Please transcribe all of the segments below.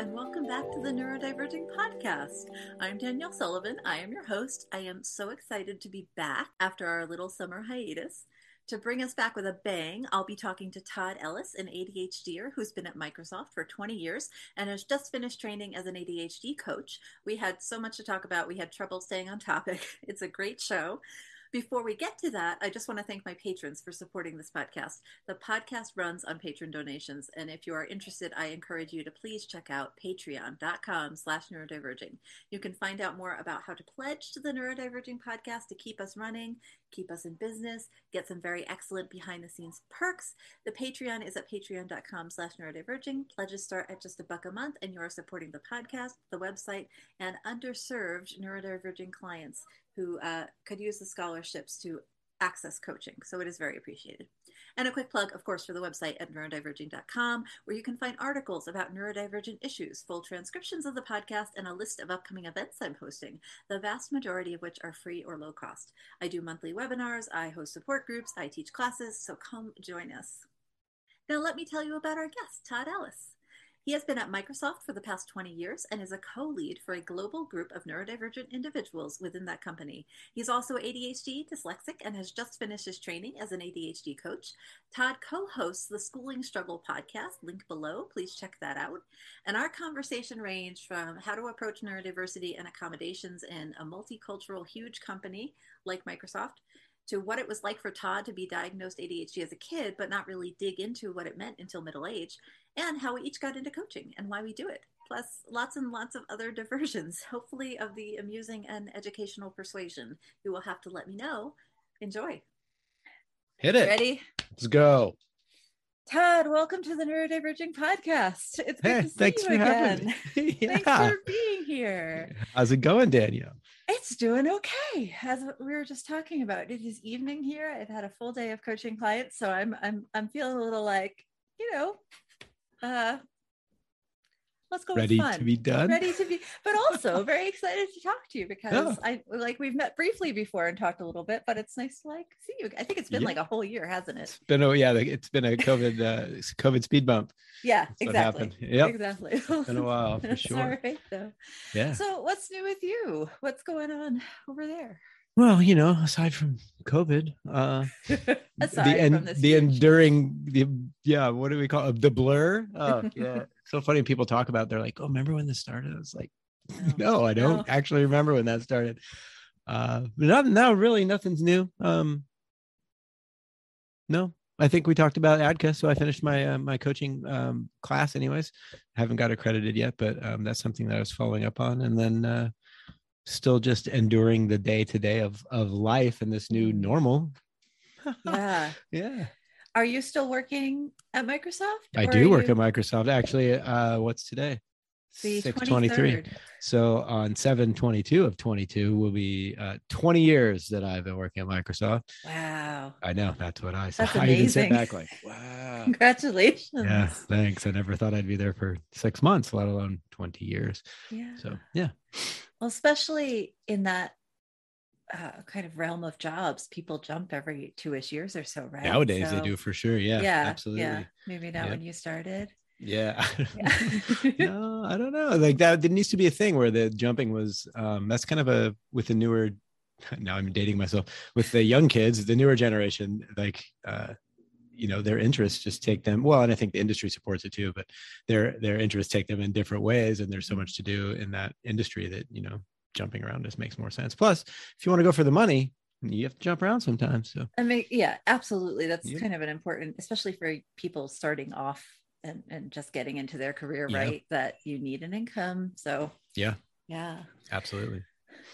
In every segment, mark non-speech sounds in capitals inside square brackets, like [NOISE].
and welcome back to the Neurodiverging Podcast. I'm Danielle Sullivan. I am your host. I am so excited to be back after our little summer hiatus. To bring us back with a bang, I'll be talking to Todd Ellis, an ADHDer who's been at Microsoft for 20 years and has just finished training as an ADHD coach. We had so much to talk about, we had trouble staying on topic. [LAUGHS] It's a great show. Before we get to that, I just want to thank my patrons for supporting this podcast. The podcast runs on patron donations, and if you are interested, I encourage you to please check out patreon.com slash neurodiverging. You can find out more about how to pledge to the Neurodiverging podcast to keep us running, keep us in business, get some very excellent behind-the-scenes perks. The Patreon is at patreon.com slash neurodiverging. Pledges start at just a buck a month, and you are supporting the podcast, the website, and underserved neurodiverging clients who uh, could use the scholarships to access coaching. So it is very appreciated. And a quick plug, of course, for the website at neurodiverging.com, where you can find articles about neurodivergent issues, full transcriptions of the podcast, and a list of upcoming events I'm hosting, the vast majority of which are free or low cost. I do monthly webinars, I host support groups, I teach classes, so come join us. Now, let me tell you about our guest, Todd Ellis. He has been at Microsoft for the past 20 years and is a co lead for a global group of neurodivergent individuals within that company. He's also ADHD, dyslexic, and has just finished his training as an ADHD coach. Todd co hosts the Schooling Struggle podcast, link below. Please check that out. And our conversation ranged from how to approach neurodiversity and accommodations in a multicultural, huge company like Microsoft to what it was like for Todd to be diagnosed ADHD as a kid, but not really dig into what it meant until middle age, and how we each got into coaching and why we do it. Plus, lots and lots of other [LAUGHS] diversions, hopefully of the amusing and educational persuasion. You will have to let me know. Enjoy. Hit it. Ready? Let's go. Todd, welcome to the Neurodiverging Podcast. It's good Hey, to see thanks you for again. having me. [LAUGHS] Thanks for being here. How's it going, Danielle? It's doing okay. As we were just talking about, it is evening here. I've had a full day of coaching clients, so I'm I'm I'm feeling a little like, you know, uh let's go Ready to be done? Ready to be, but also [LAUGHS] very excited to talk to you because Yeah. I like we've met briefly before and talked a little bit, but it's nice to like see you. I think it's been Yeah. like a whole year, hasn't it? It's been a yeah, it's been a COVID uh COVID speed bump. Yeah, That's exactly. Yep. Exactly. It's been a while [LAUGHS] for sure. right. Yeah. So what's new with you? What's going on over there? Well, you know, aside from COVID, uh [LAUGHS] the en- the huge- enduring the yeah, what do we call it? The blur? [LAUGHS] Oh yeah. so funny people talk about they're like, Oh, remember when this started? I was like, no, [LAUGHS] I don't No. actually remember when that started. Uh not now really nothing's new. Um no, I think we talked about ADDCA, so I finished my uh, my coaching um class anyways. haven't got accredited yet, but um that's something that I was following up on and then uh still just enduring the day to day of of life and this new Mm. normal. [LAUGHS] yeah. yeah. Are you still working at Microsoft? I do work you at Microsoft. Actually, uh, what's today? the 623. 23rd? So on 722 of 22 will be uh, 20 years that I've been working at Microsoft. Wow. I know that's what I said. That's [LAUGHS] I even sit amazing. back like, [LAUGHS] wow. Congratulations. Yeah, thanks. I never thought I'd be there for six months, let alone 20 years. Yeah. So yeah, Well, especially in that uh, kind of realm of jobs, people jump every two-ish years or so, right? nowadays they do for sure. Yeah, Yeah, absolutely. Yeah. Maybe not Yep. when you started. Yeah. Yeah. [LAUGHS] no, I don't know. Like that, there needs to be a thing where the jumping was. Um, that's kind of a with the newer. [LAUGHS] Now I'm dating myself with the young kids, the newer generation. Like, uh, you know, their interests just take them. Well, and I think the industry supports it too. But their their interests take them in different ways, and there's so mm-hmm. much to do in that industry that you know jumping around just makes more sense. Plus, if you want to go for the money, you have to jump around sometimes. So I mean, yeah, absolutely. That's Yeah. kind of an important, especially for people starting off and, and just getting into their career, Yeah. right? That you need an income. So yeah, yeah. absolutely.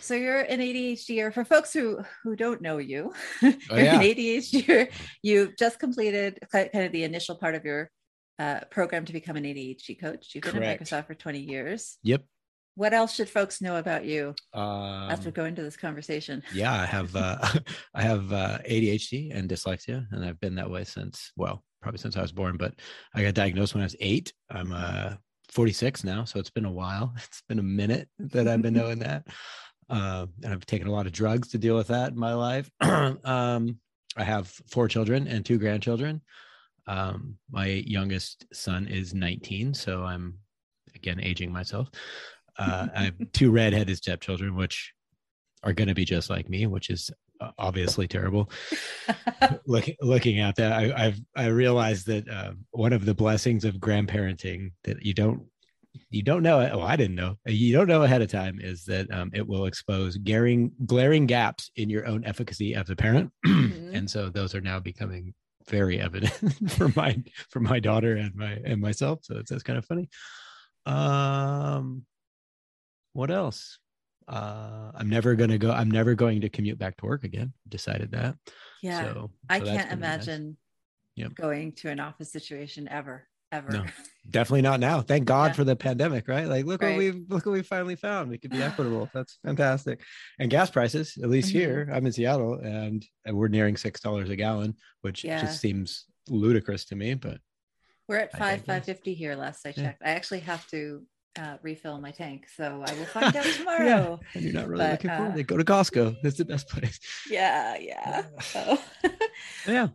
So you're an ADHDer. For folks who who don't know you, [LAUGHS] you're Oh, yeah. an ADHDer. You've just completed kind of the initial part of your uh, program to become an ADHD coach. You've been Correct. at Microsoft for 20 years. Yep. What else should folks know about you Um, after going to this conversation? [LAUGHS] yeah i have uh [LAUGHS] i have uh adhd and dyslexia and i've been that way since well probably since i was born but i got diagnosed when i was eight i'm uh 46 now so it's been a while it's been a minute that i've been knowing that uh, and i've taken a lot of drugs to deal with that in my life [CLEARS THROAT] um i have four children and two grandchildren um my youngest son is 19 so i'm again aging myself. Uh, I have [LAUGHS] two redheaded stepchildren, which are going to be just like me, which is uh, obviously terrible. [LAUGHS] looking looking at that, I, I've I realized that uh, one of the blessings of grandparenting that you don't you don't know it. Oh, I didn't know. You don't know ahead of time is that um, it will expose glaring glaring gaps in your own efficacy as a parent, [CLEARS THROAT] mm-hmm. and so those are now becoming very evident [LAUGHS] for my for my daughter and my and myself. So it's that's kind of funny. Um, what else? Uh, I'm never gonna go. I'm never going to commute back to work again. Decided that. Yeah, so, I can't imagine nice. yep. going to an office situation ever ever. No, [LAUGHS] definitely not now. Thank God yeah. for the pandemic, right? Like, look right. what we've look what we finally found. We could be [LAUGHS] equitable. That's fantastic. And gas prices, at least mm-hmm. here, I'm in Seattle, and, and we're nearing six dollars a gallon, which yeah. just seems ludicrous to me. But we're at five five fifty here. Last I checked, yeah. I actually have to uh, refill my tank. So I will find out [LAUGHS] tomorrow. yeah, and you're not really but, looking forward to it. Go to Costco. That's the best place. Yeah, yeah. So. yeah.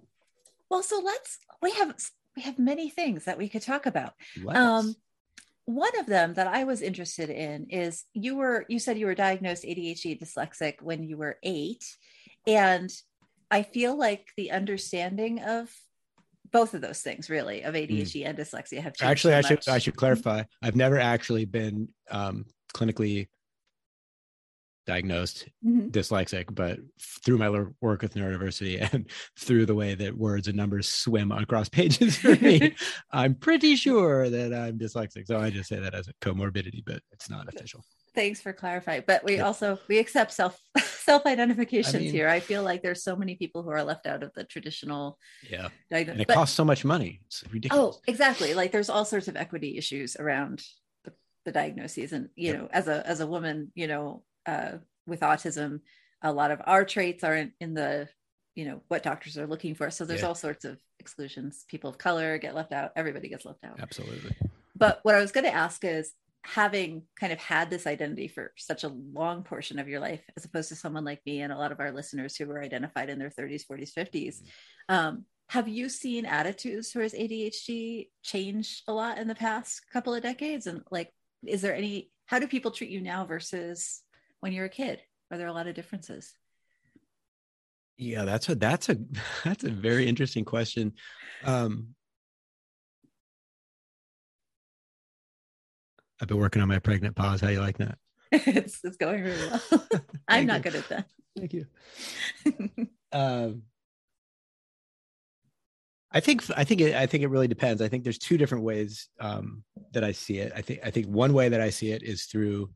Well, so let's we have we have many things that we could talk about. Um, one of them that I was interested in is you were you said you were diagnosed ADHD dyslexic when you were eight, and I feel like the understanding of both of those things really of ADHD mm. and dyslexia have changed. Actually, so I should I should clarify. I've never actually been um, clinically diagnosed mm-hmm. dyslexic, but through my work with neurodiversity [LAUGHS] and through the way that words and numbers swim across pages for me, [LAUGHS] I'm pretty sure that I'm dyslexic. So I just say that as a comorbidity, but it's not official. Thanks for clarifying. But we yeah. also we accept self [LAUGHS] self identifications I mean, here. I feel like there's so many people who are left out of the traditional. Yeah, diagnosis. and it but, costs so much money. It's ridiculous. Oh, exactly. Like there's all sorts of equity issues around the, the diagnoses, and you yep. know, as a as a woman, you know, uh, with autism, a lot of our traits are in, in, the, you know, what doctors are looking for. So there's yeah. all sorts of exclusions. People of color get left out. Everybody gets left out. Absolutely. But what I was going to ask is, having kind of had this identity for such a long portion of your life, as opposed to someone like me and a lot of our listeners who were identified in their 30s, 40s, 50s, um, have you seen attitudes towards ADHD change a lot in the past couple of decades? And like, is there any, how do people treat you now versus when you're a kid? Are there a lot of differences? Yeah, that's a that's a [LAUGHS] that's a very interesting question. Um, I've been working on my pregnant pause. How you like that? [LAUGHS] it's it's going really well. [LAUGHS] I'm not you. good at that. Thank you. um, I think I think it, I think it really depends. I think there's two different ways um, that I see it. I think I think one way that I see it is through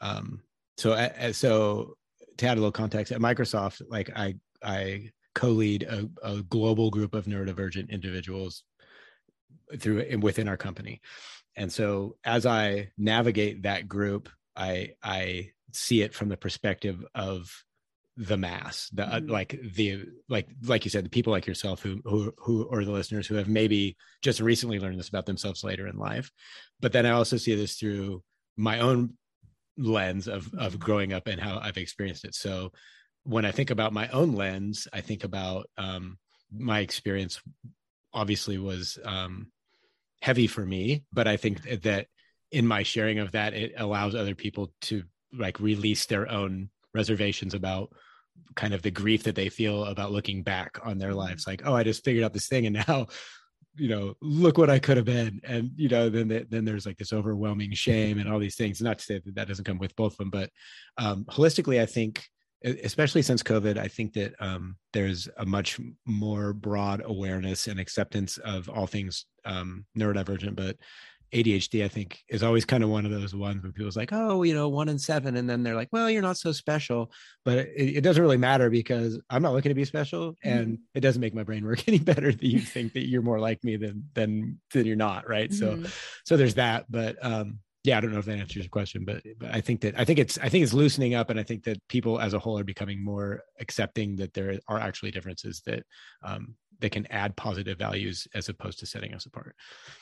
um, so uh, so to add a little context at microsoft like i i co-lead a, a global group of neurodivergent individuals through within our company and so as i navigate that group i i see it from the perspective of the mass the uh, mm-hmm. uh, like the like like you said the people like yourself who who who or the listeners who have maybe just recently learned this about themselves later in life but then i also see this through my own lens of of mm-hmm. growing up and how I've experienced it. So when I think about my own lens, I think about um, my experience. Obviously, was um, heavy for me, but I think that in my sharing of that, it allows other people to like release their own reservations about kind of the grief that they feel about looking back on their lives mm-hmm. like oh i just figured out this thing and now you know look what i could have been and you know then then there's like this overwhelming shame and all these things not to say that that doesn't come with both of them but um holistically i think especially since covid i think that um there's a much more broad awareness and acceptance of all things um neurodivergent but ADHD, I think, is always kind of one of those ones when people's like, oh, you know, one in seven. And then they're like, well, you're not so special. But it, it doesn't really matter because I'm not looking to be special. And mm-hmm. it doesn't make my brain work [LAUGHS] any better that you think that you're more like me than than than you're not. Right. Mm-hmm. So so there's that. But um yeah, I don't know if that answers your question, but but I think that I think it's I think it's loosening up, and I think that people as a whole are becoming more accepting that there are actually differences that um, that can add positive values as opposed to setting us apart.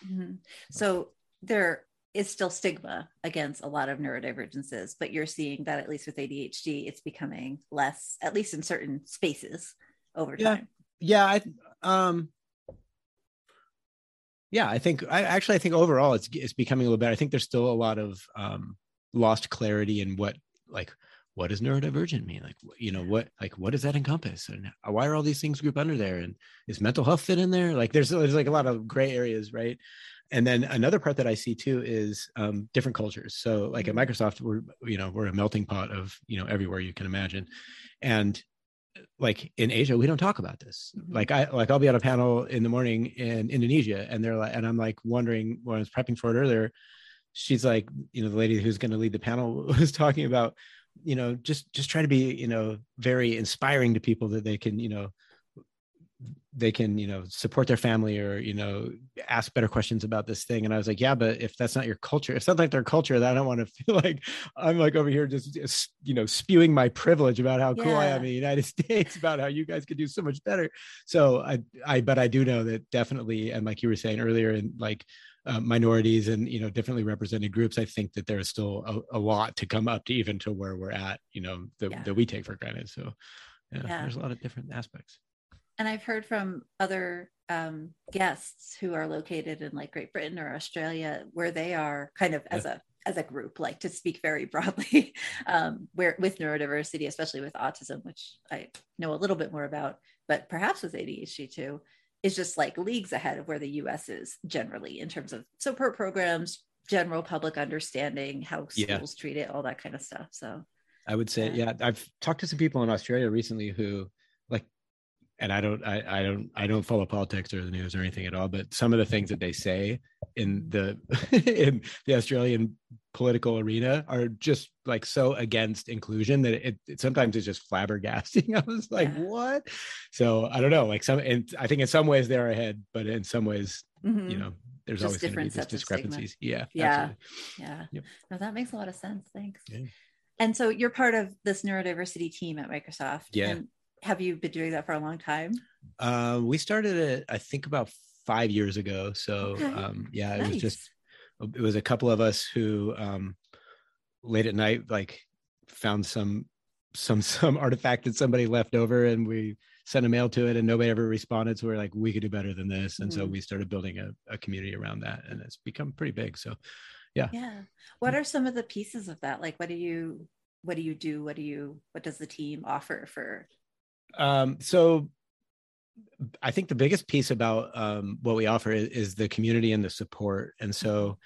Mm-hmm. So there is still stigma against a lot of neurodivergences, but you're seeing that at least with ADHD, it's becoming less, at least in certain spaces over time. Yeah, yeah I um yeah i think i actually i think overall it's it's becoming a little better. I think there's still a lot of um lost clarity in what like what does neurodivergent mean? Like you know what like what does that encompass? And why are all these things grouped under there? And is mental health fit in there? Like there's there's like a lot of gray areas right and then another part that i see too is um, different cultures so like at mm-hmm. microsoft we're you know we're a melting pot of you know everywhere you can imagine and like in Asia, we don't talk about this. Mm-hmm. Like I like I'll be on a panel in the morning in Indonesia, and they're like, and I'm like wondering when I was prepping for it earlier. She's like, you know, the lady who's going to lead the panel [LAUGHS] was talking about, you know, just just try to be, you know, very inspiring to people that they can, you know, they can you know support their family or you know ask better questions about this thing. And i was like yeah but if that's not your culture if that's like their culture then i don't want to feel [LAUGHS] like i'm like over here just, just you know spewing my privilege about how yeah. cool i am in the united [LAUGHS] states about how you guys could do so much better. So i i but i do know that definitely and like you were saying earlier in like uh, minorities and you know differently represented groups i think that there's still a, a, lot to come up to even to where we're at you know that, yeah. that we take for granted. So yeah, yeah, there's a lot of different aspects and I've heard from other um, guests who are located in like Great Britain or Australia, where they are kind of as a as a group, like to speak very [LAUGHS] broadly, um, where with neurodiversity, especially with autism, which I know a little bit more about, but perhaps with ADHD too, is just like leagues ahead of where the U.S. is generally in terms of support programs, general public understanding, how schools yeah. treat it, all that kind of stuff. So I would say, yeah, I've talked to some people in Australia recently who and I don't, I, I don't, I don't follow politics or the news or anything at all. But some of the things that they say in the [LAUGHS] in the Australian political arena are just like so against inclusion that it, it sometimes it's just flabbergasting. [LAUGHS] I was like, yeah. what? So I don't know. Like some, and I think in some ways they're ahead, but in some ways, mm-hmm. you know, there's just always different sets discrepancies. Yeah, yeah, absolutely. yeah. Yep. No, that makes a lot of sense. Thanks. Yeah. And so you're part of this neurodiversity team at Microsoft. Yeah. And have you been doing that for a long time? Uh, we started it, I think, about five years ago. So okay. um, yeah, it nice. was just it was a couple of us who um, late at night like found some some [LAUGHS] some artifact that somebody left over, and we sent a mail to it, and nobody ever responded. So we are like, we could do better than this, and mm-hmm. so we started building a, a community around that, and it's become pretty big. So yeah, yeah. What are some of the pieces of that? Like, what do you what do you do? What do you what does the team offer for um, so I think the biggest piece about um, what we offer is, is, the community and the support. And so,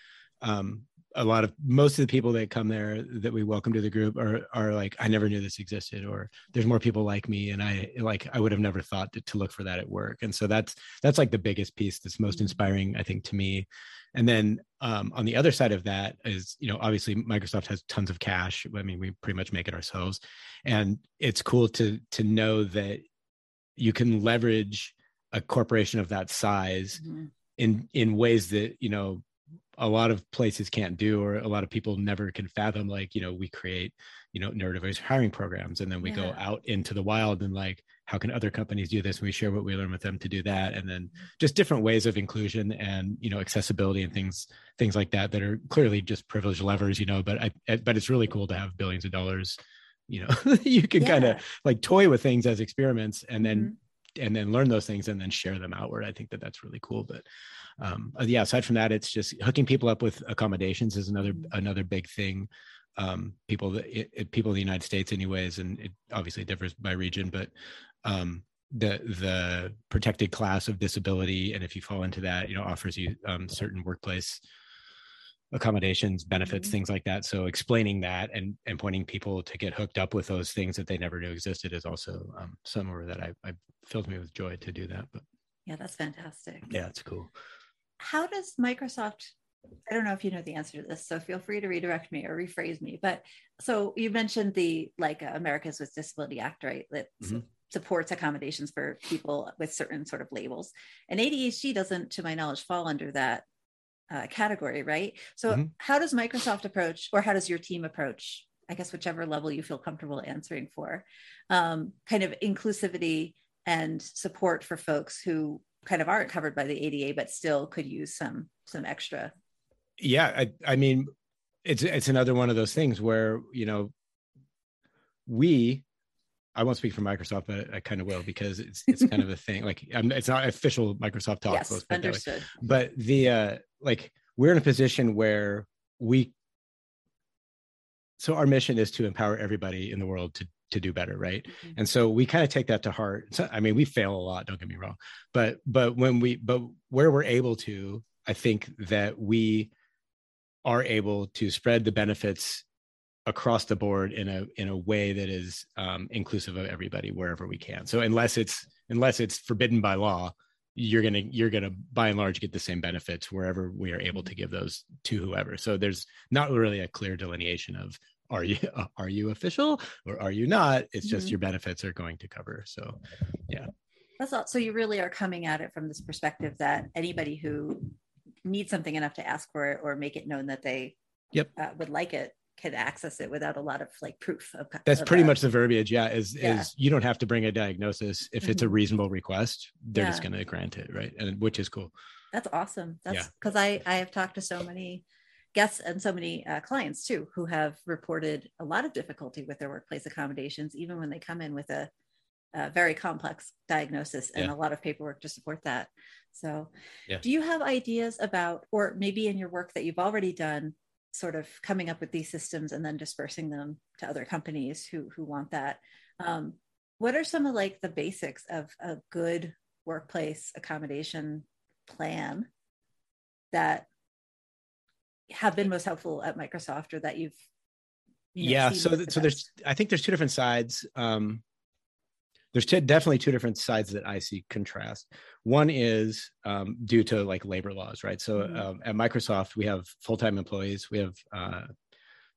um, a lot of most of the people that come there that we welcome to the group are are like, I never knew this existed, or there's more people like me, and I like I would have never thought to, to look for that at work. And so that's that's like the biggest piece that's most mm-hmm. inspiring, I think, to me. And then um, on the other side of that is, you know, obviously Microsoft has tons of cash. I mean, we pretty much make it ourselves, and it's cool to to know that you can leverage a corporation of that size mm-hmm. in in ways that you know a lot of places can't do or a lot of people never can fathom like you know we create you know neurodiverse hiring programs and then we yeah. go out into the wild and like how can other companies do this and we share what we learn with them to do that and then mm-hmm. just different ways of inclusion and you know accessibility and things things like that that are clearly just privilege levers you know but i but it's really cool to have billions of dollars you know [LAUGHS] you can yeah. kind of like toy with things as experiments and then mm-hmm. And then learn those things and then share them outward i think that that's really cool but um uh, yeah aside from that it's just hooking people up with accommodations is another mm-hmm. another big thing um people that it, it, people in the united states anyways and it obviously differs by region but um, the the protected class of disability, and if you fall into that, you know, offers you um, certain workplace accommodations, benefits, mm-hmm. things like that. So explaining that and and pointing people to get hooked up with those things that they never knew existed is also um, somewhere that I, I fills me with joy to do that. But yeah, that's fantastic. Yeah, it's cool. How does Microsoft I don't know if you know the answer to this, so feel free to redirect me or rephrase me. But so you mentioned the like uh, Americans with Disability Act, right? That mm-hmm supports accommodations for people with certain sort of labels. And ADHD doesn't, to my knowledge, fall under that uh, category, right? So, mm-hmm. how does Microsoft approach, or how does your team approach? I guess whichever level you feel comfortable answering for, um, kind of inclusivity and support for folks who kind of aren't covered by the ADA, but still could use some some extra. Yeah, I, I mean, it's it's another one of those things where you know we I won't speak for Microsoft, but I kind of will because it's it's kind of a [LAUGHS] thing. Like I'm, it's not official Microsoft talk. Yes, understood. But the uh, like we're in a position where we. So our mission is to empower everybody in the world to to do better, right? Mm-hmm. And so we kind of take that to heart. So, I mean, we fail a lot. Don't get me wrong, but but when we but where we're able to, I think that we are able to spread the benefits across the board in a in a way that is um, inclusive of everybody wherever we can. So unless it's unless it's forbidden by law, you're gonna you're gonna by and large get the same benefits wherever we are able to give those to whoever. So there's not really a clear delineation of are you [LAUGHS] are you official or are you not? It's just mm-hmm. your benefits are going to cover. So yeah. That's all. So you really are coming at it from this perspective that anybody who needs something enough to ask for it or make it known that they yep. Uh, would like it can access it without a lot of like proof of that's of pretty much the verbiage yeah is yeah. is you don't have to bring a diagnosis if it's a mm-hmm. reasonable request they're yeah. just going to grant it right and which is cool that's awesome that's because yeah. i i have talked to so many guests and so many uh, clients too who have reported a lot of difficulty with their workplace accommodations even when they come in with a, a very complex diagnosis and a lot of paperwork to support that so do you have ideas about or maybe in your work that you've already done sort of coming up with these systems and then dispersing them to other companies who who want that. Um, what are some of like the basics of a good workplace accommodation plan that have been most helpful at microsoft or that you've you know, yeah so th- so there's i think there's two different sides. Um, there's t- definitely two different sides that I see contrast. One is um, due to like labor laws, right? So mm-hmm. um, at Microsoft, we have full time employees, we have uh,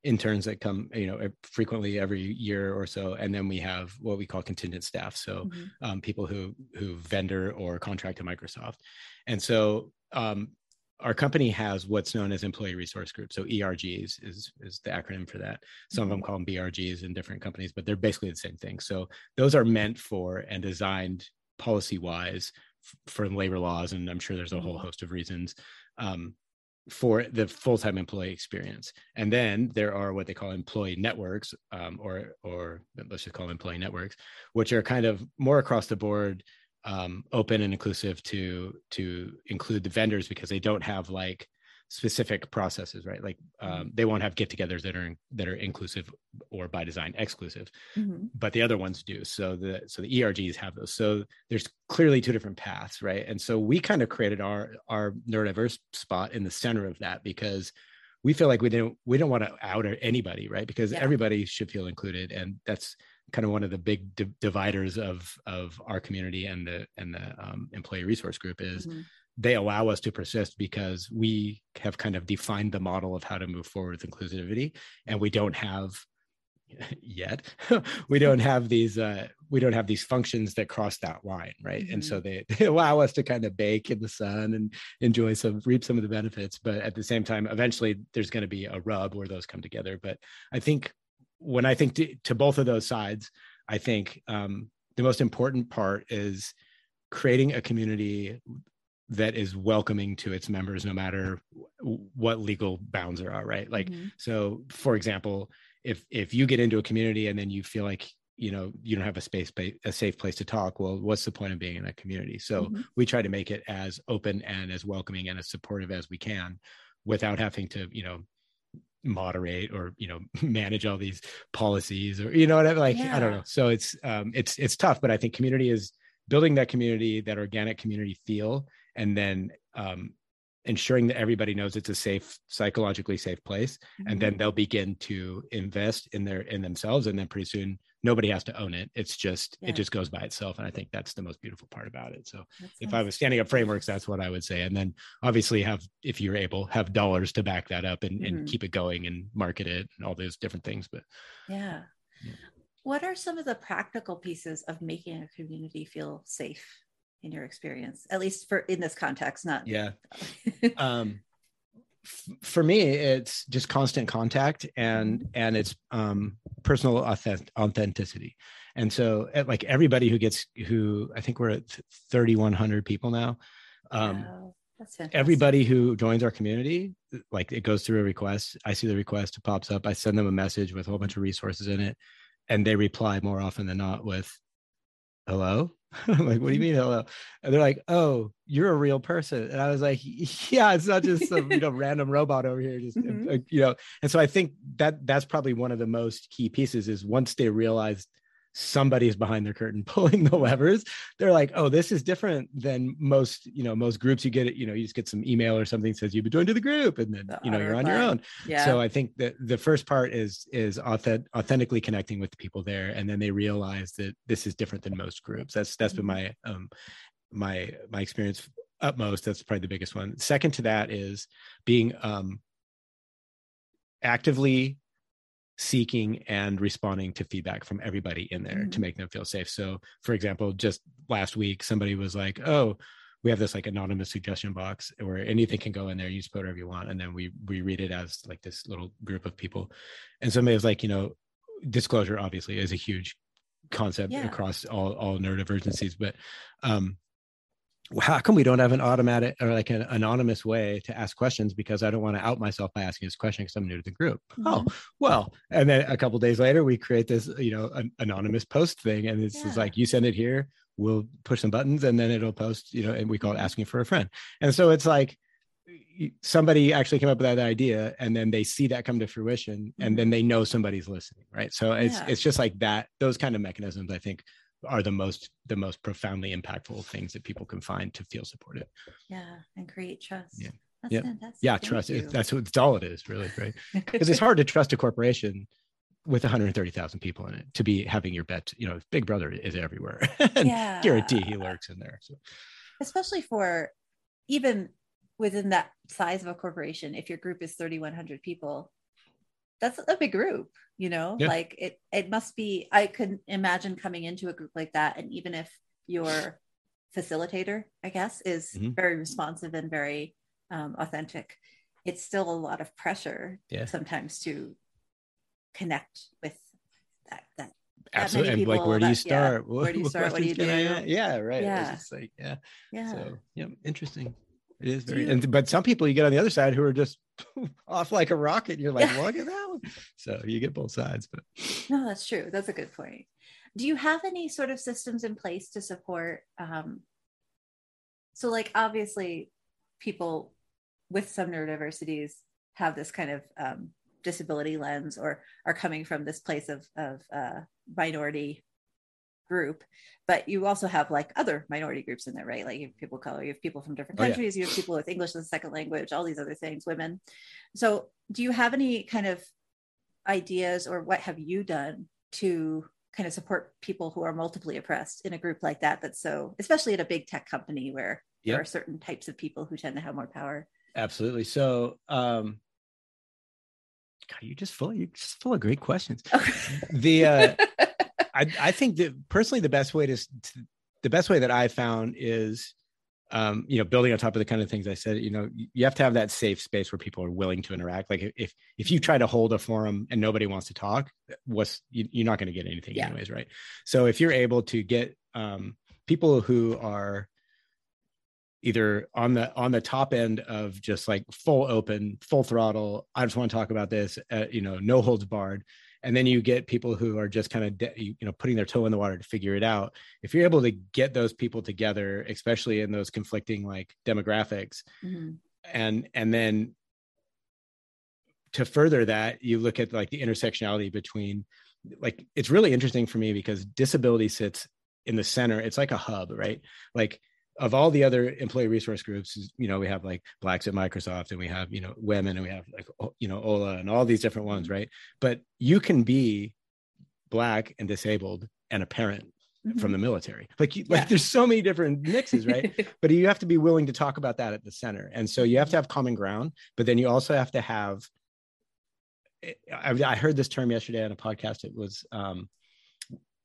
interns that come, you know, frequently every year or so, and then we have what we call contingent staff, so mm-hmm. um, people who who vendor or contract to Microsoft, and so um, our company has what's known as employee resource groups. So ERGs is is the acronym for that. Some of them mm-hmm. call them BRGs in different companies, but they're basically the same thing. So those are meant for and designed policy wise for labor laws, and I'm sure there's a whole mm-hmm. host of reasons um, for the full time employee experience. And then there are what they call employee networks, um, or or let's just call them employee networks, which are kind of more across the board um, open and inclusive to to include the vendors because they don't have like specific processes right like um, mm-hmm. they won't have get-togethers that are that are inclusive or by design exclusive mm-hmm. but the other ones do so the so the ergs have those so there's clearly two different paths right and so we kind of created our our neurodiverse spot in the center of that because we feel like we don't we don't want to out anybody right because yeah. everybody should feel included and that's kind of one of the big di- dividers of of our community and the and the um, employee resource group is mm-hmm. they allow us to persist because we have kind of defined the model of how to move forward with inclusivity and we don't have [LAUGHS] yet [LAUGHS] we don't have these uh we don't have these functions that cross that line right mm-hmm. and so mm-hmm. they, [LAUGHS] they allow us to kind of bake in the sun and enjoy some reap some of the benefits but at the same time eventually there's going to be a rub where those come together but i think when I think to, to both of those sides, I think um, the most important part is creating a community that is welcoming to its members no matter what legal bounds there are right like mm-hmm. so for example if if you get into a community and then you feel like you know you don't have a space a safe place to talk well what's the point of being in that community so mm-hmm. we try to make it as open and as welcoming and as supportive as we can without having to you know moderate or you know [LAUGHS] manage all these policies or you know what I like yeah. I don't know. So it's um it's it's tough, but I think community is building that community, that organic community feel, and then um ensuring that everybody knows it's a safe psychologically safe place mm-hmm. and then mm-hmm. they'll begin to invest in their in themselves and then pretty soon nobody has to own it it's just yeah. it just goes by itself and i think that's the most beautiful part about it so that's if nice. i was standing up frameworks that's what i would say and then obviously have if you're able have dollars to back that up and, mm-hmm. and keep it going and market it and all those different things but yeah. yeah what are some of the practical pieces of making a community feel safe in your experience at least for in this context not yeah [LAUGHS] um for me it's just constant contact and and it's um personal authentic- authenticity. And so like everybody who gets who i think we're at 3100 people now um wow. everybody who joins our community like it goes through a request. I see the request it pops up. I send them a message with a whole bunch of resources in it and they reply more often than not with hello I'm [LAUGHS] like, what do you mean hello? And they're like, oh, you're a real person. And I was like, [LAUGHS] yeah, it's not just some you know [LAUGHS] random robot over here, just mm-hmm. uh, you know. And so I think that that's probably one of the most key pieces is once they realize somebody's behind their curtain [LAUGHS] pulling the levers. They're like oh this is different than most you know most groups. You get it you know you just get some email or something says you've been joined to the group and then the you know you're on your own. Yeah. so i think that the first part is is authentic, authentically connecting with the people there and then they realize that this is different than most groups. That's that's been mm-hmm. my um my my experience utmost. That's probably the biggest one. Second to that is being um actively seeking and responding to feedback from everybody in there mm-hmm. to make them feel safe. So, for example, just last week, somebody was like, "Oh, we have this like anonymous suggestion box where anything can go in there. You just put whatever you want, and then we we read it as like this little group of people." And somebody was like, "You know, disclosure obviously is a huge concept yeah. across all all neurodivergencies, but um, how come we don't have an automatic or like an anonymous way to ask questions because i don't want to out myself by asking this question because i'm new to the group mm-hmm. oh well and then a couple days later we create this you know an anonymous post thing and it's yeah. like you send it here we'll push some buttons and then it'll post you know and we call it asking for a friend and so it's like somebody actually came up with that idea and then they see that come to fruition and then mm-hmm. they know somebody's listening right so it's yeah. it's just like that those kind of mechanisms i think are the most the most profoundly impactful things that people can find to feel supported. Yeah and create trust. Yeah. That's yeah. fantastic. yeah Thank trust it, that's what it's all it is really right? [LAUGHS] Because it's hard to trust a corporation with 130,000 people in it to be having your bet you know big brother is everywhere [LAUGHS] and yeah. guarantee he lurks in there so. Especially for even within that size of a corporation if your group is 3100 people that's a big group you know? Yeah. like it it must be i could imagine coming into a group like that and even if your facilitator i guess is mm-hmm. very responsive and very um, authentic it's still a lot of pressure yeah. sometimes to connect with that that absolutely and like where do you start yeah, [LAUGHS] where do you start? What do you do? yeah right yeah. it's like yeah. Yeah. So yeah interesting. It is very, and but some people you get on the other side who are just [LAUGHS] off like a rocket. You're like, look at that one. So you get both sides. But no, that's true. That's a good point. Do you have any sort of systems in place to support? Um, so, like, obviously, people with some neurodiversities have this kind of um, disability lens or are coming from this place of, of uh, minority group but you also have like other minority groups in there right like you have people of color you have people from different countries oh, yeah. you have people with english as a second language all these other things women so do you have any kind of ideas or what have you done to kind of support people who are multiply oppressed in a group like that that's so especially at a big tech company where yep. there are certain types of people who tend to have more power absolutely so um God, you just full you just full of great questions. the uh [LAUGHS] I, I think that personally the best way to, to the best way that I found is um, you know, building on top of the kind of things I said, you know, you have to have that safe space where people are willing to interact. Like if if you try to hold a forum and nobody wants to talk, what's you, are not going to get anything yeah. anyways, right? So if you're able to get um, people who are either on the on the top end of just like full open, full throttle, I just want to talk about this, uh, you know, no holds barred, and then you get people who are just kind of de- you know putting their toe in the water to figure it out. If you're able to get those people together especially in those conflicting like demographics mm-hmm. and and then to further that you look at like the intersectionality between like it's really interesting for me because disability sits in the center. It's like a hub right? Like of all the other employee resource groups, you know, we have like blacks at Microsoft and we have, you know, women and we have like, you know, HOLA and all these different ones, right? But you can be black and disabled and a parent mm-hmm. from the military. Like, you, yeah. like there's so many different mixes, right? [LAUGHS] but you have to be willing to talk about that at the center. And so you have to have common ground, but then you also have to have, I, I heard this term yesterday on a podcast. It was, um,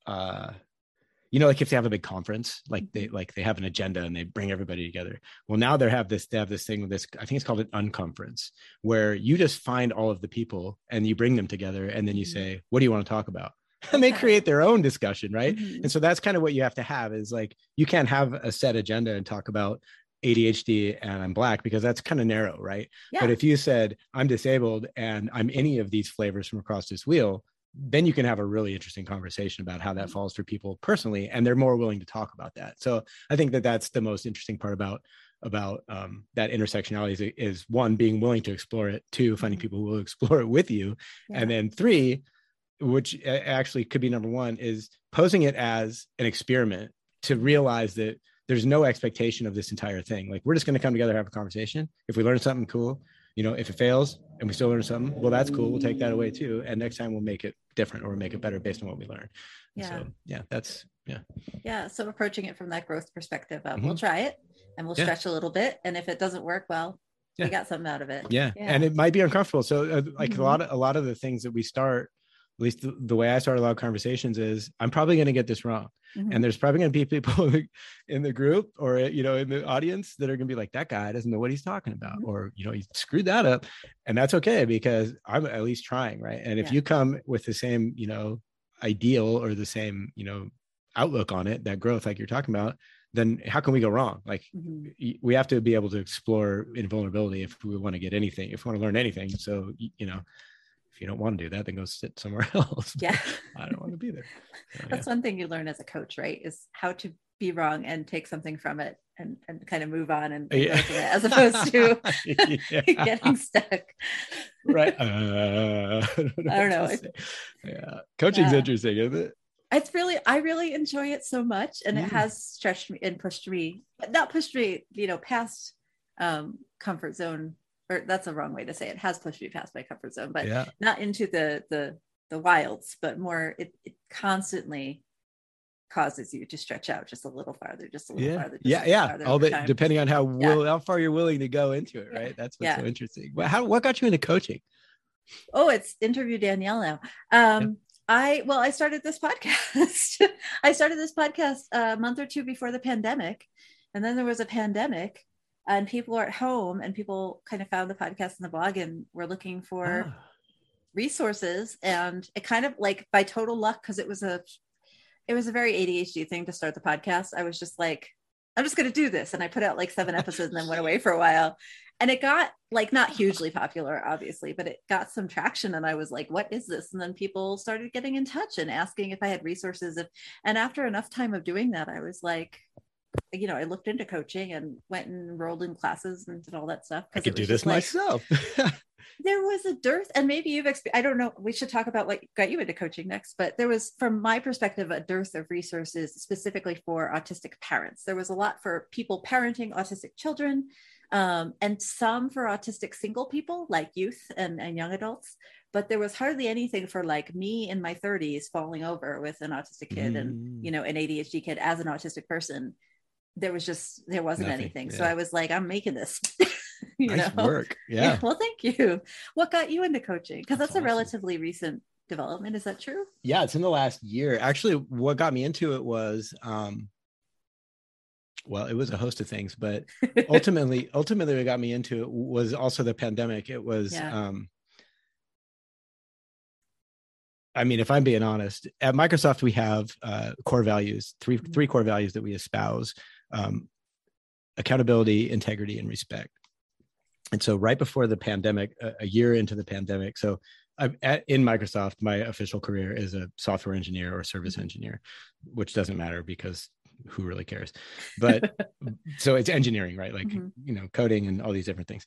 uh, you know like if they have a big conference like they mm-hmm. like they have an agenda and they bring everybody together well now they have this they have this thing with this i think it's called an unconference where you just find all of the people and you bring them together and then you mm-hmm. say what do you want to talk about [LAUGHS] and they create their own discussion right mm-hmm. and so that's kind of what you have to have is like you can't have a set agenda and talk about ADHD and I'm black because that's kind of narrow, right? Yeah. But if you said I'm disabled and I'm any of these flavors from across this wheel, then you can have a really interesting conversation about how that Mm-hmm. falls for people personally and they're more willing to talk about that. So i think that that's the most interesting part about about um, that intersectionality is, is one being willing to explore it two finding Mhm. people who will explore it with you. And then three which actually could be number one is posing it as an experiment to realize that there's no expectation of this entire thing. Like we're just going to come together have a conversation. If we learn something cool you know if it fails and we still learn something well that's cool we'll take that away too and next time we'll make it different or make it better based on what we learn Yeah. so yeah that's yeah Yeah. So approaching it from that growth perspective of Mhm. we'll try it and we'll Yeah. stretch a little bit. And if it doesn't work, well, Yeah. we got something out of it. yeah, Yeah. and it might be uncomfortable so uh, like Mhm. a lot of a lot of the things that we start at least the, the way i start a lot of conversations is i'm probably going to get this wrong Mhm. and there's probably going to be people [LAUGHS] in the- group or you know in the audience that are going to be like that guy doesn't know what he's talking about Mhm. or you know he screwed that up and that's okay because i'm at least trying right and if Yeah. you come with the same you know ideal or the same you know outlook on it that growth like you're talking about then how can we go wrong like Mhm. we have to be able to explore invulnerability if we want to get anything if we want to learn anything so you know if you don't want to do that then go sit somewhere [LAUGHS] else Yeah. i don't want to be there So, yeah. That's one thing you learn as a coach, right? Is how to be wrong and take something from it and, and kind of move on and, and Yeah. it, as opposed to [LAUGHS] [LAUGHS] getting stuck. right uh, I don't know, I don't know. yeah coaching's Yeah. interesting isn't it It's really, I really enjoy it so much. And it Mm. has stretched me and pushed me, not pushed me, you know, past um, comfort zone, or that's a wrong way to say it, has pushed me past my comfort zone, but yeah not into the, the, the wilds, but more, it, it constantly causes you to stretch out just a little farther, just a little yeah farther. just yeah yeah farther all time. depending on how Yeah. will how far you're willing to go into it right that's what's so interesting well, how what got you into coaching Oh, it's interview Danielle now. Um, I well, I started this [LAUGHS] podcast. I started this podcast a month or two before the pandemic, and then there was a pandemic, and people are at home, and people kind of found the podcast and the blog, and were looking for Ah, resources, and it kind of like by total luck because it was a, it was a very ADHD thing to start the podcast. I was just like, I'm just going to do this, and I put out like seven [LAUGHS] episodes, and then went away for a while, and it got like not hugely popular obviously but it got some traction and i was like what is this? And then people started getting in touch and asking if i had resources if and after enough time of doing that i was like you know i looked into coaching and went and enrolled in classes and did all that stuff I could do this like, myself. [LAUGHS] There was a dearth and maybe you've experienced, i don't know we should talk about what got you into coaching next but there was from my perspective a dearth of resources specifically for autistic parents. There was a lot for people parenting autistic children um, and some for autistic single people like youth and, and young adults but there was hardly anything for like me in my 30s falling over with an autistic kid and Mm. you know an adhd kid as an autistic person there was just there wasn't Nothing, anything so i was like i'm making this [LAUGHS] you nice know work yeah [LAUGHS] well, thank you. What got you into coaching? Because That's that's, a relatively recent development. Is that true? yeah it's in the last year actually what got me into it was um well it was a host of things but [LAUGHS] ultimately ultimately what got me into it was also the pandemic it was Yeah. um i mean if i'm being honest at microsoft we have uh, core values 3 Mhm. three core values that we espouse um, accountability integrity and respect and so right before the pandemic a, a year into the pandemic so I'm at, in microsoft my official career is a software engineer or service Mhm. engineer which doesn't matter because who really cares but [LAUGHS] so it's engineering right like Mhm. you know coding and all these different things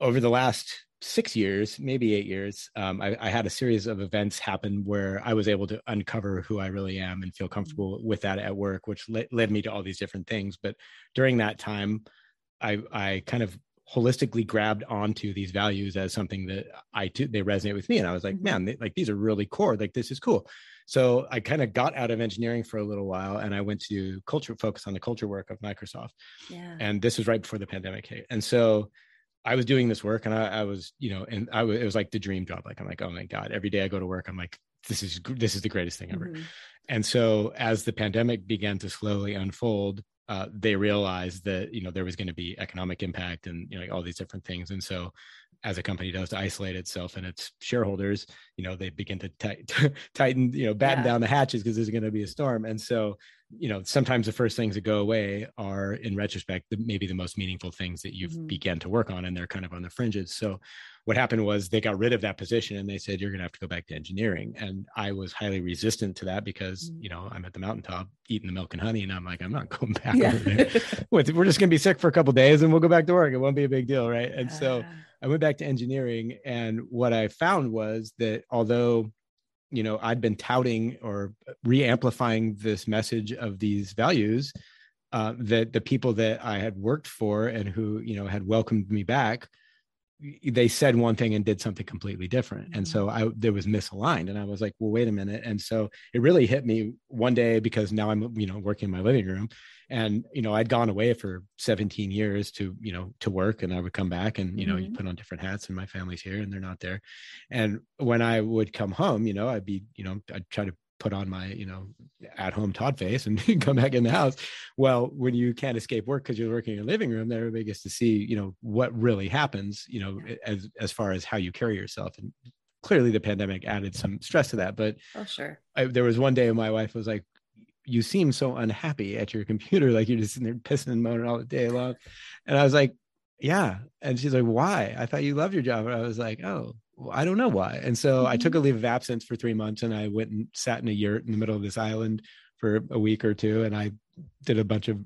over the last six years maybe eight years um, I, I had a series of events happen where i was able to uncover who i really am and feel comfortable with that at work which le- led me to all these different things. But during that time i i kind of holistically grabbed onto these values as something that i do they resonate with me. And i was like Mhm. man they, like these are really core like this is cool. So i kind of got out of engineering for a little while and i went to culture focus on the culture work of microsoft. Yeah. and this was right before the pandemic hit. And so i was doing this work and i, I was you know and i was it was like the dream job like i'm like oh my god every day i go to work i'm like this is this is the greatest thing ever Mhm. and so as the pandemic began to slowly unfold uh, they realized that you know there was going to be economic impact and you know all these different things and so as a company does to isolate itself and its shareholders you know they begin to tight, [LAUGHS] tighten you know batten yeah. down the hatches because there's going to be a storm and so you know sometimes the first things that go away are in retrospect the, maybe the most meaningful things that you've mm-hmm. began to work on and they're kind of on the fringes so what happened was they got rid of that position and they said you're going to have to go back to engineering and i was highly resistant to that because mm-hmm. you know i'm at the mountaintop eating the milk and honey and i'm like i'm not [LAUGHS] going back yeah. over there we're just going to be sick for a couple days and we'll go back to work it won't be a big deal right and so i went back to engineering and what i found was that although you know i'd been touting or re-amplifying this message of these values uh, that the people that i had worked for and who you know had welcomed me back they said one thing and did something completely different. And so mm-hmm. i there was misaligned. And i was like well wait a minute. And so it really hit me one day because now i'm you know working in my living room and you know i'd gone away for 17 years to you know to work and i would come back and you know mm-hmm. you put on different hats and my family's here and they're not there and when i would come home you know i'd be you know i'd try to put on my you know at home Todd face and [LAUGHS] come back in the house. Well, when you can't escape work because you're working in your living room, then everybody gets to see you know what really happens. You know, as as far as how you carry yourself and. Clearly, the pandemic added some stress to that, but oh sure. I, there was one day my wife was like, "You seem so unhappy at your computer, [LAUGHS] like you're just sitting there pissing and moaning all the day long," and I was like, "Yeah," and she's like, "Why? I thought you loved your job." And I was like, "Oh, I don't know why. And so mm-hmm. I took a mm-hmm. leave of absence for three months and I went and sat in a yurt in the middle of this island for a week or two. And I did a bunch of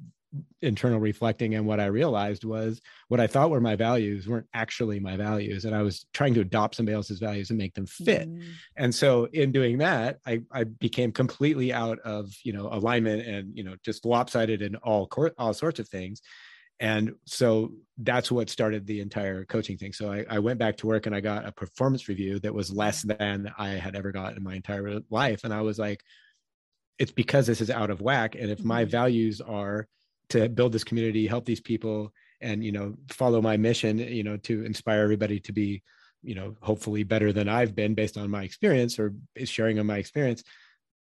internal reflecting. And what I realized was what I thought were my values weren't actually my values. And I was trying to adopt somebody else's values and make them fit. Mm-hmm. And so in doing that, I, I became completely out of, you know, alignment and, you know, just lopsided in all, cor- all sorts of things and so that's what started the entire coaching thing so I, I, went back to work and i got a performance review that was less than i had ever got in my entire life and i was like it's because this is out of whack and if my mm-hmm. values are to build this community help these people and you know follow my mission you know to inspire everybody to be you know hopefully better than i've been based on my experience or sharing on my experience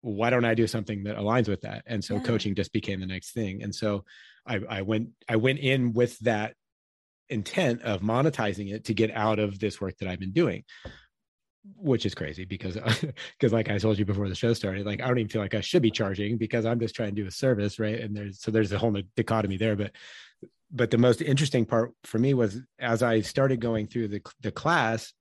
why don't i do something that aligns with that? And so yeah. coaching just became the next thing. And so I, I went I went in with that intent of monetizing it to get out of this work that I've been doing which is crazy because [LAUGHS] because like I told you before the show started, like I don't even feel like I should be charging because I'm just trying to do a service, right? And there's so there's a whole dichotomy there. But but the most interesting part for me was as I started going through the the class,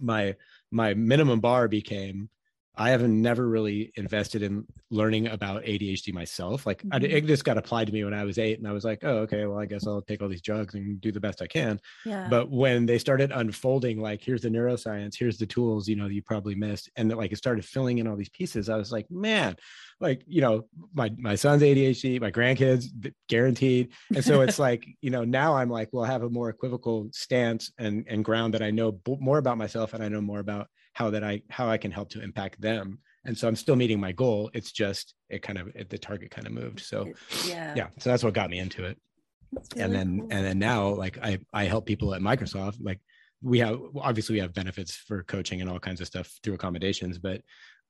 my my minimum bar became I haven't never really invested in learning about ADHD myself. Like mm-hmm. it just got applied to me when I was eight, and I was like, "Oh, okay. Well, I guess I'll take all these drugs and do the best I can." Yeah. But when they started unfolding, like, here's the neuroscience, here's the tools, you know, you probably missed, and that like it started filling in all these pieces, I was like, man, like you know, my my son's ADHD, my grandkids guaranteed, and so it's [LAUGHS] like you know now I'm like, well, I have a more equivocal stance and and ground that I know more about myself and I know more about how that I how I can help to impact them. And so I'm still meeting my goal. It's just it kind of it, the target kind of moved. So yeah, yeah. So that's what got me into it. Really and then cool. and then now like I I help people at Microsoft like we have obviously we have benefits for coaching and all kinds of stuff through accommodations but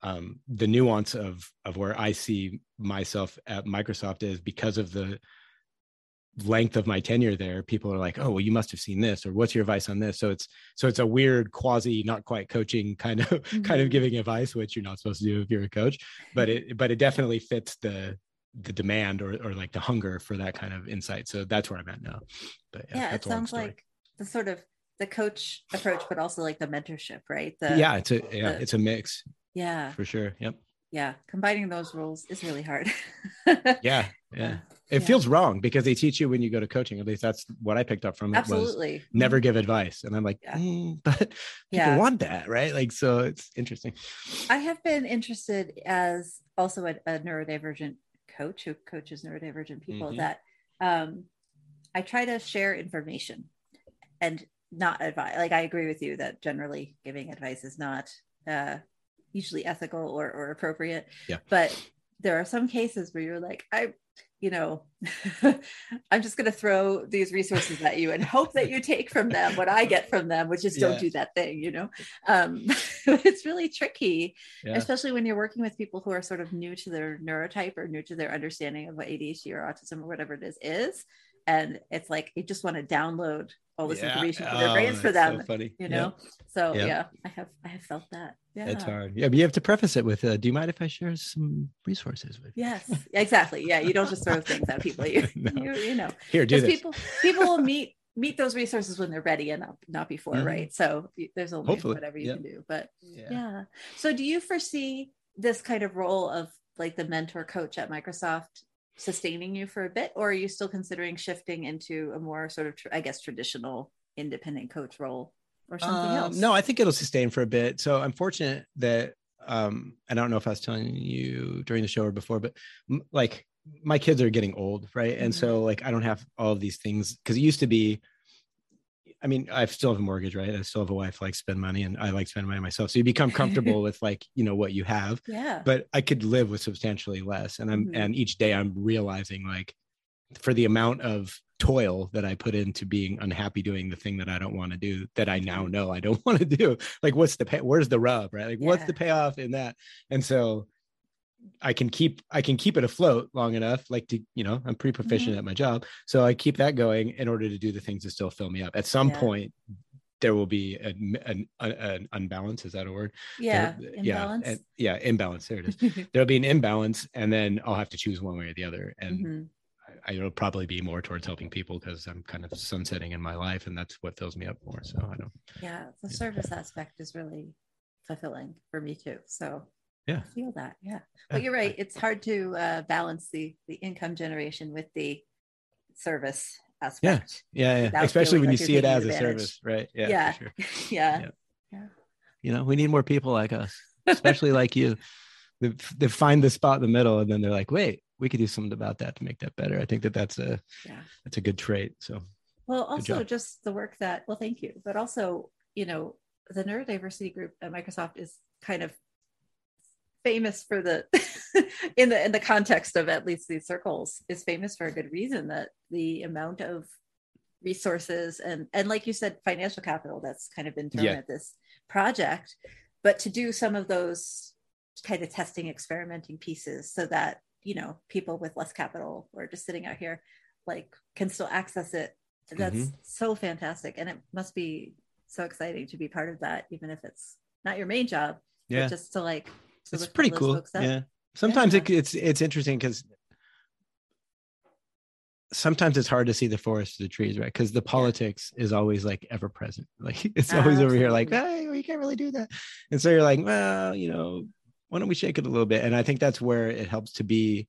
um, the nuance of of where i see myself at microsoft is because of the length of my tenure there people are like oh well you must have seen this or what's your advice on this? So it's so it's a weird quasi not quite coaching kind of mm-hmm. [LAUGHS] kind of mm-hmm. giving advice which you're not supposed to do if you're a coach but it but it definitely fits the the demand or or like the hunger for that kind of insight. So that's where i'm at now. But yeah, yeah it sounds like the sort of the coach approach but also like the mentorship right? The, yeah it's a yeah the, it's a mix. Yeah. For sure. Yep. Yeah combining those roles is really hard. [LAUGHS] Yeah yeah it yeah. feels wrong because they teach you when you go to coaching at least that's what i picked up from it absolutely never give advice and i'm like yeah. mm, but people yeah. want that right like so it's interesting i have been interested as also a, a neurodivergent coach who coaches neurodivergent people mm-hmm. that um, i try to share information and not advise like i agree with you that generally giving advice is not uh, usually ethical or, or appropriate yeah but there are some cases where you're like i you know, [LAUGHS] I'm just going to throw these resources at you and hope that you take from them what I get from them, which is don't do that thing, you know. Um, [LAUGHS] it's really tricky, yeah. especially when you're working with people who are sort of new to their neurotype or new to their understanding of what ADHD or autism or whatever it is is. And it's like you just want to download all this Yeah. information to their Oh, brains for them. so funny. You Yeah. know, so Yeah. yeah. I have I have felt that. Yeah, It's hard. Yeah, but you have to preface it with, uh, "Do you mind if I share some resources with you?" Yes, exactly. Yeah, you don't just throw [LAUGHS] things at people. You No. [LAUGHS] you, you know, Here, do this. people people will meet meet those resources when they're ready and not, not before, Mhm. right? So there's only Hopefully, whatever you yeah. can do. But yeah. yeah. So do you foresee this kind of role of like the mentor coach at Microsoft sustaining you for a bit, or are you still considering shifting into a more sort of, I guess, traditional independent coach role or something Um, else? No, I think it'll sustain for a bit. So I'm fortunate that um, I don't know if I was telling you during the show or before, but like my kids are getting old, right? And Mhm. so like I don't have all of these things because it used to be. I mean, I still have a mortgage, right? I still have a wife, like spend money, and I like spending money myself. So you become comfortable [LAUGHS] with like you know what you have, Yeah. but I could live with substantially less. And I'm Mhm. and each day I'm realizing like for the amount of toil that I put into being unhappy doing the thing that I don't want to do that I now Mhm. know I don't [LAUGHS] want to do. Like what's the pay where's the rub, right? Like what's the payoff in that? And so I can keep I can keep it afloat long enough, like to, you know, I'm pretty proficient Mm-hmm. at my job. So I keep that going in order to do the things that still fill me up. At some Yeah. point there will be an, an, an unbalance. Is that a word? yeah. There- Imbalance. Yeah. and- yeah. Imbalance. There it is [LAUGHS] there'll be an imbalance and then i'll have to choose one way or the other and Mhm. I, it'll probably be more towards helping people because i'm kind of sunsetting in my life and that's what fills me up more so i don't Yeah. The Yeah. service aspect is really fulfilling for me too. So Yeah. Feel that. Yeah. Yeah, But you're right. It's hard to uh, balance the the income generation with the service aspect. yeah yeah Without especially when like you see it as a service right yeah, Yeah. sure [LAUGHS] yeah. Yeah. you know we need more people like us [LAUGHS] especially like you they, they find the spot in the middle and then they're like wait we could do something about that to make that better i think that that's a Yeah. that's a good trait so Well, also just the work that, well, thank you. But also, you know, the neurodiversity group at Microsoft is kind of famous for the [LAUGHS] in the in the context of at least these circles is famous for a good reason that the amount of resources and and like you said financial capital that's kind of been thrown Yeah. at this project but to do some of those kind of testing experimenting pieces so that you know people with less capital or just sitting out here like can still access it that's Mhm. so fantastic and it must be so exciting to be part of that even if it's not your main job but yeah just to like to it's pretty cool. yeah. Sometimes Yeah. It, it's it's interesting because sometimes it's hard to see the forest through the trees right? Because the politics is always like ever present [LAUGHS] like it's always over here like hey we can't really do that. And so you're like well you know why don't we shake it a little bit? And i think that's where it helps to be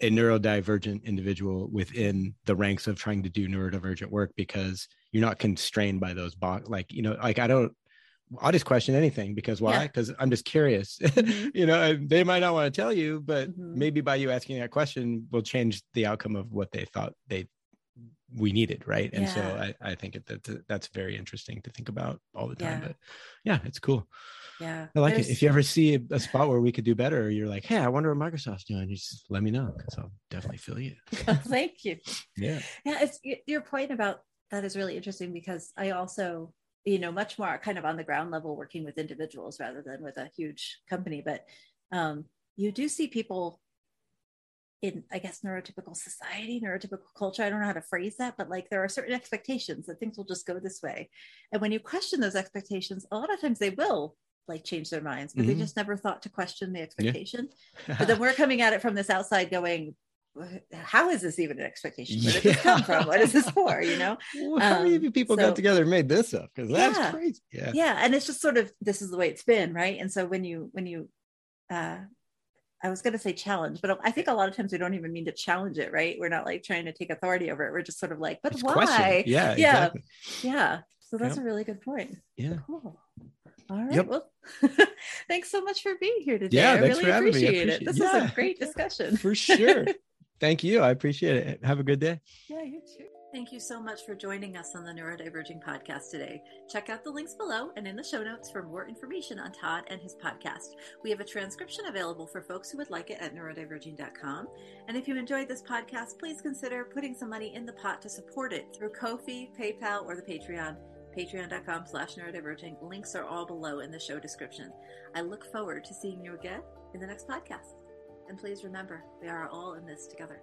a neurodivergent individual within the ranks of trying to do neurodivergent work because you're not constrained by those box like you know like i don't i'll just question anything because why? Yeah. because i'm just curious. [LAUGHS] Mhm. you know and they might not want to tell you but Mhm. maybe by you asking that question will change the outcome of what they thought they we needed right? And so i, I think that that's very interesting to think about all the time Yeah. but yeah it's cool. Yeah. I like it. If you ever see a, spot where we could do better you're like hey i wonder what microsoft's doing you just let me know because i'll definitely fill you. [LAUGHS] Thank you. Yeah. Yeah it's your point about that is really interesting because i also you know much more kind of on the ground level working with individuals rather than with a huge company. But um, you do see people in i guess neurotypical society neurotypical culture. I don't know how to phrase that but like there are certain expectations that things will just go this way. And when you question those expectations a lot of times they will like change their minds but Mhm. they just never thought to question the expectation. [LAUGHS] But then we're coming at it from this outside going how is this even an expectation? Where did this come from? What is this for? You know? [LAUGHS] Well, how many Um, people so- got together and made this up? Because that's Yeah. crazy. Yeah. Yeah and it's just sort of this is the way it's been right? And so when you when you uh i was going to say challenge but i think a lot of times we don't even mean to challenge it right? We're not like trying to take authority over it. We're just sort of like but It's why? Question. yeah Yeah. exactly. Yeah. So that's Yep. a really good point. Yeah. Cool. All right Yep. well [LAUGHS] thanks so much for being here today. Yeah, i really for having me. I appreciate, it. appreciate- this was a great [LAUGHS] discussion. For sure thank you i appreciate it have a good day yeah you too Thank you so much for joining us on the Neurodiverging podcast today. Check out the links below and in the show notes for more information on Todd and his podcast. We have a transcription available for folks who would like it at neurodiverging.com. And if you enjoyed this podcast, please consider putting some money in the pot to support it through Ko-fi, PayPal, or the Patreon. Patreon.com slash neurodiverging. Links are all below in the show description. I look forward to seeing you again in the next podcast. And please remember, we are all in this together.